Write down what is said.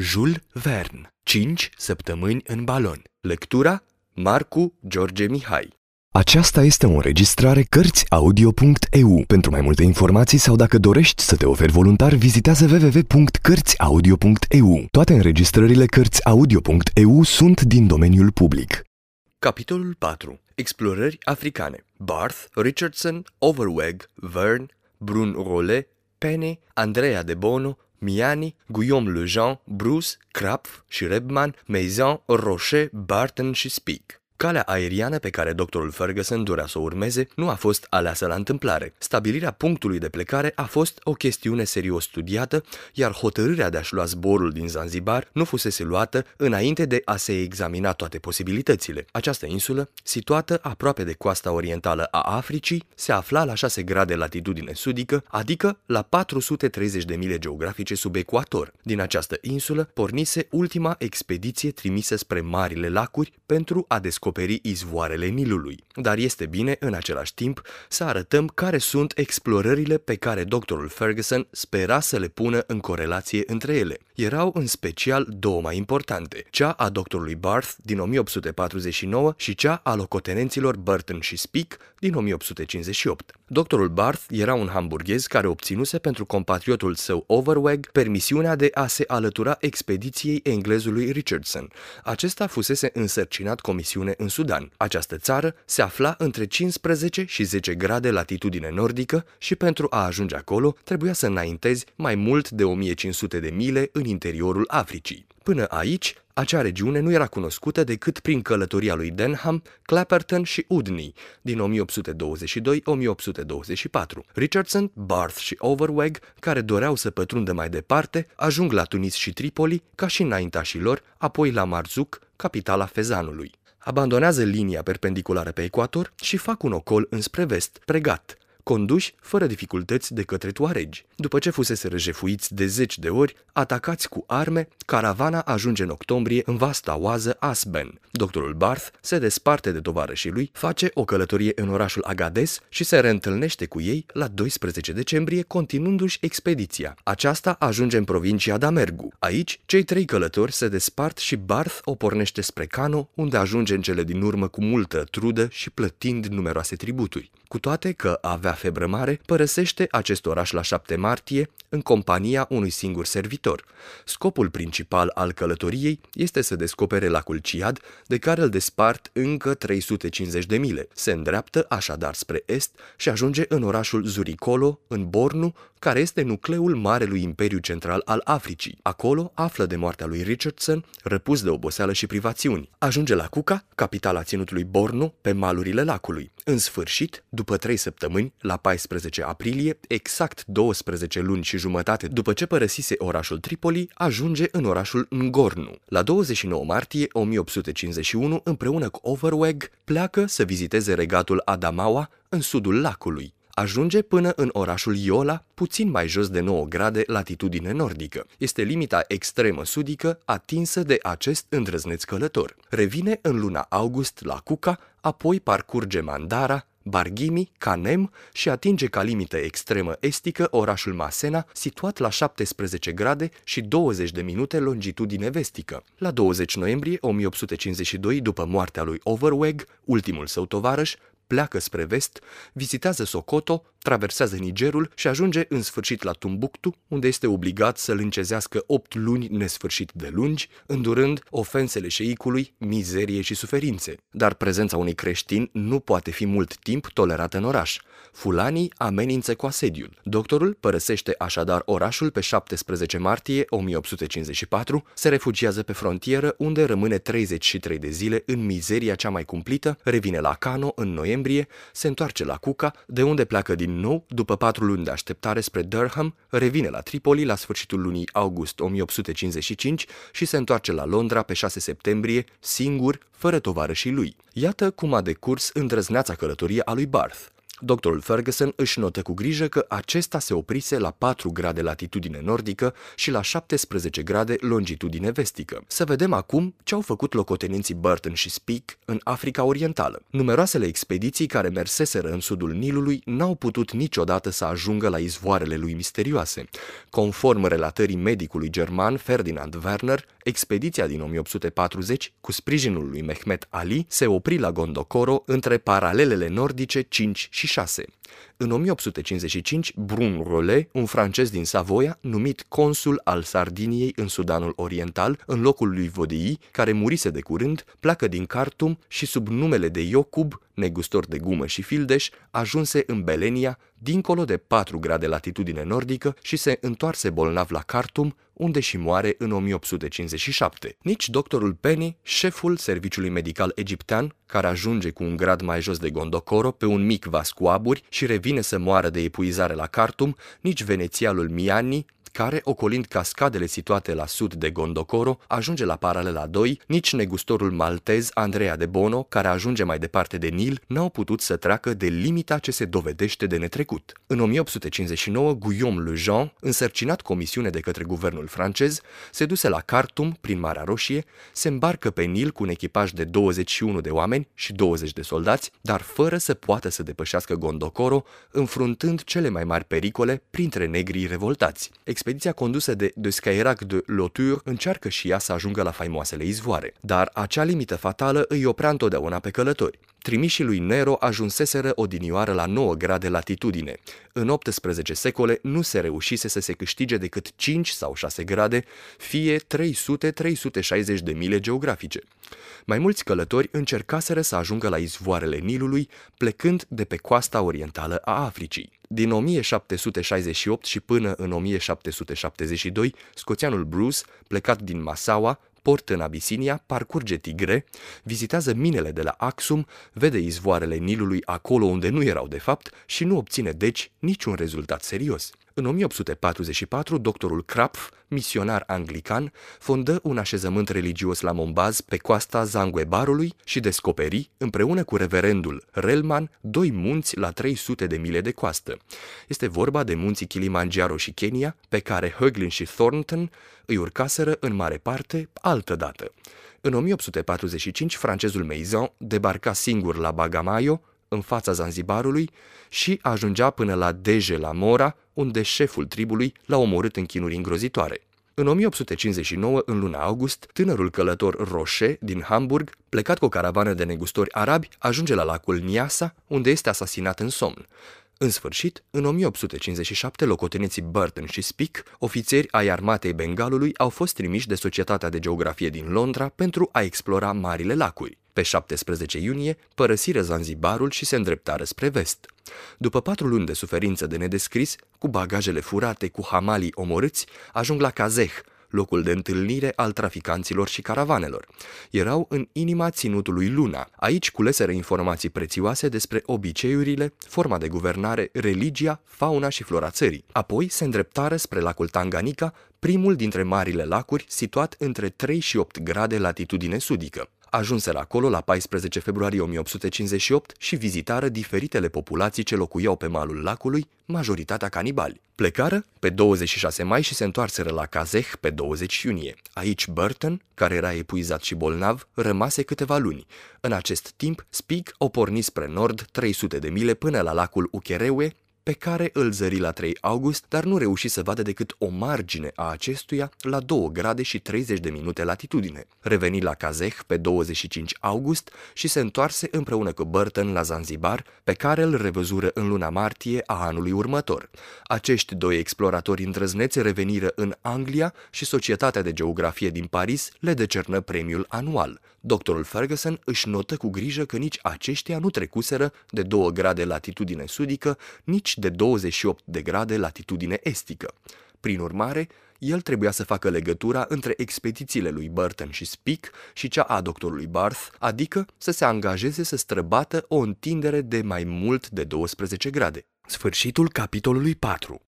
Jules Verne, 5 săptămâni în balon. Lectura Marcu George Mihai. Aceasta este o înregistrare Cărțiaudio.eu. Pentru mai multe informații sau dacă dorești să te oferi voluntar, vizitează www.cărțiaudio.eu. Toate înregistrările Cărțiaudio.eu sunt din domeniul public. Capitolul 4. Explorări africane. Barth, Richardson, Overweg, Verne, Brun Rollet, Penny, Andrea de Bono, Miani, Guillaume Lejean, Bruce, Krapf și Rebman, Maison, Rocher, Barton Speak. Calea aeriană pe care doctorul Ferguson dorea să o urmeze nu a fost aleasă la întâmplare. Stabilirea punctului de plecare a fost o chestiune serios studiată, iar hotărârea de a-și lua zborul din Zanzibar nu fusese luată înainte de a se examina toate posibilitățile. Această insulă, situată aproape de coasta orientală a Africii, se afla la 6 grade latitudine sudică, adică la 430 de mile geografice sub ecuator. Din această insulă pornise ultima expediție trimisă spre Marile Lacuri pentru a descoperi descoperi izvoarele Nilului. Dar este bine, în același timp, să arătăm care sunt explorările pe care doctorul Ferguson spera să le pună în corelație între ele. Erau în special două mai importante, cea a doctorului Barth din 1849 și cea a locotenenților Burton și Speak din 1858. Doctorul Barth era un hamburghez care obținuse pentru compatriotul său Overweg permisiunea de a se alătura expediției englezului Richardson. Acesta fusese însărcinat comisiune în Sudan. Această țară se afla între 15 și 10 grade latitudine nordică și pentru a ajunge acolo trebuia să înaintezi mai mult de 1500 de mile în interiorul Africii. Până aici, acea regiune nu era cunoscută decât prin călătoria lui Denham, Clapperton și Udney din 1822-1824. Richardson, Barth și Overweg, care doreau să pătrundă mai departe, ajung la Tunis și Tripoli, ca și înaintașii lor, apoi la Marzuc, capitala Fezanului abandonează linia perpendiculară pe ecuator și fac un ocol înspre vest, pregat, conduși fără dificultăți de către tuaregi. După ce fusese răjefuiți de zeci de ori, atacați cu arme, caravana ajunge în octombrie în vasta oază Asben. Doctorul Barth se desparte de tovarășii lui, face o călătorie în orașul Agades și se reîntâlnește cu ei la 12 decembrie, continuându-și expediția. Aceasta ajunge în provincia Damergu. Aici, cei trei călători se despart și Barth o pornește spre Cano, unde ajunge în cele din urmă cu multă trudă și plătind numeroase tributuri. Cu toate că avea febră mare, părăsește acest oraș la 7 martie în compania unui singur servitor. Scopul principal al călătoriei este să descopere lacul Ciad, de care îl despart încă 350 de mile. Se îndreaptă așadar spre est și ajunge în orașul Zuricolo, în Bornu, care este nucleul Marelui Imperiu Central al Africii. Acolo află de moartea lui Richardson, răpus de oboseală și privațiuni. Ajunge la Cuca, capitala ținutului Bornu, pe malurile lacului. În sfârșit, după trei săptămâni, la 14 aprilie, exact 12 luni și jumătate după ce părăsise orașul Tripoli, ajunge în orașul Ngornu. La 29 martie 1851, împreună cu Overweg, pleacă să viziteze regatul Adamawa în sudul lacului ajunge până în orașul Iola, puțin mai jos de 9 grade latitudine nordică. Este limita extremă sudică atinsă de acest îndrăzneț călător. Revine în luna august la Cuca, apoi parcurge Mandara, Barghimi, Canem și atinge ca limită extremă estică orașul Masena, situat la 17 grade și 20 de minute longitudine vestică. La 20 noiembrie 1852, după moartea lui Overweg, ultimul său tovarăș, pleacă spre vest, vizitează Socoto, traversează Nigerul și ajunge în sfârșit la Tumbuktu, unde este obligat să-l încezească opt luni nesfârșit de lungi, îndurând ofensele șeicului, mizerie și suferințe. Dar prezența unui creștin nu poate fi mult timp tolerată în oraș. Fulanii amenință cu asediul. Doctorul părăsește așadar orașul pe 17 martie 1854, se refugiază pe frontieră unde rămâne 33 de zile în mizeria cea mai cumplită, revine la Cano în noiembrie, se întoarce la Cuca, de unde pleacă din nou, după patru luni de așteptare spre Durham, revine la Tripoli la sfârșitul lunii august 1855 și se întoarce la Londra pe 6 septembrie, singur, fără tovarășii lui. Iată cum a decurs îndrăzneața călătorie a lui Barth. Doctorul Ferguson își notă cu grijă că acesta se oprise la 4 grade latitudine nordică și la 17 grade longitudine vestică. Să vedem acum ce au făcut locotenenții Burton și Speak în Africa Orientală. Numeroasele expediții care merseseră în sudul Nilului n-au putut niciodată să ajungă la izvoarele lui misterioase. Conform relatării medicului german Ferdinand Werner, expediția din 1840, cu sprijinul lui Mehmet Ali, se opri la Gondokoro între paralelele nordice 5 și 6. În 1855, Brun Rollet, un francez din Savoia, numit consul al Sardiniei în Sudanul Oriental, în locul lui Vodii, care murise de curând, pleacă din Khartoum și sub numele de Iocub, negustor de gumă și fildeș, ajunse în Belenia, dincolo de 4 grade latitudine nordică și se întoarse bolnav la Khartoum, unde și moare în 1857. Nici doctorul Penny, șeful serviciului medical egiptean, care ajunge cu un grad mai jos de Gondokoro pe un mic vas cu aburi și revine să moară de epuizare la Khartoum, nici venețialul Miani, care, ocolind cascadele situate la sud de Gondokoro, ajunge la paralela 2, nici negustorul maltez Andrea de Bono, care ajunge mai departe de Nil, n-au putut să treacă de limita ce se dovedește de netrecut. În 1859, Guillaume Le Jean, însărcinat comisiune de către guvernul francez, se duse la Khartoum, prin Marea Roșie, se îmbarcă pe Nil cu un echipaj de 21 de oameni și 20 de soldați, dar fără să poată să depășească Gondokoro, înfruntând cele mai mari pericole printre negrii revoltați expediția condusă de de Skyrac de Lotur încearcă și ea să ajungă la faimoasele izvoare, dar acea limită fatală îi oprea întotdeauna pe călători. Trimișii lui Nero ajunseseră odinioară la 9 grade latitudine. În 18 secole nu se reușise să se câștige decât 5 sau 6 grade, fie 300-360 de mile geografice. Mai mulți călători încercaseră să ajungă la izvoarele Nilului, plecând de pe coasta orientală a Africii. Din 1768 și până în 1772, scoțianul Bruce, plecat din Massawa, port în Abisinia, parcurge Tigre, vizitează minele de la Axum, vede izvoarele Nilului acolo unde nu erau de fapt și nu obține deci niciun rezultat serios. În 1844, doctorul Krapf, misionar anglican, fondă un așezământ religios la Mombaz pe coasta Zanguebarului și descoperi, împreună cu reverendul Relman, doi munți la 300 de mile de coastă. Este vorba de munții Kilimanjaro și Kenya, pe care Höglin și Thornton îi urcaseră în mare parte altă dată. În 1845, francezul Maison debarca singur la Bagamayo, în fața Zanzibarului, și ajungea până la Deje la Mora, unde șeful tribului l-a omorât în chinuri îngrozitoare. În 1859, în luna august, tânărul călător Roche din Hamburg, plecat cu o caravană de negustori arabi, ajunge la lacul Niasa, unde este asasinat în somn. În sfârșit, în 1857, locotenenții Burton și Speak, ofițeri ai armatei Bengalului, au fost trimiși de Societatea de Geografie din Londra pentru a explora marile lacuri. Pe 17 iunie, părăsiră Zanzibarul și se îndreptară spre vest. După patru luni de suferință de nedescris, cu bagajele furate, cu hamalii omorâți, ajung la Kazeh, locul de întâlnire al traficanților și caravanelor. Erau în inima ținutului Luna. Aici culeseră informații prețioase despre obiceiurile, forma de guvernare, religia, fauna și flora țării. Apoi se îndreptară spre lacul Tanganica, primul dintre marile lacuri situat între 3 și 8 grade latitudine sudică. Ajunseră acolo la 14 februarie 1858 și vizitară diferitele populații ce locuiau pe malul lacului, majoritatea canibali. Plecară pe 26 mai și se întoarseră la Kazeh pe 20 iunie. Aici Burton, care era epuizat și bolnav, rămase câteva luni. În acest timp, Spig o porni spre nord 300 de mile până la lacul Uchereue, pe care îl zări la 3 august, dar nu reuși să vadă decât o margine a acestuia la 2 grade și 30 de minute latitudine. Reveni la Kazeh pe 25 august și se întoarse împreună cu Burton la Zanzibar, pe care îl revăzură în luna martie a anului următor. Acești doi exploratori îndrăzneți reveniră în Anglia și Societatea de Geografie din Paris le decernă premiul anual. Doctorul Ferguson își notă cu grijă că nici aceștia nu trecuseră de 2 grade latitudine sudică, nici de 28 de grade latitudine estică. Prin urmare, el trebuia să facă legătura între expedițiile lui Burton și Speak și cea a doctorului Barth, adică să se angajeze să străbată o întindere de mai mult de 12 grade. Sfârșitul capitolului 4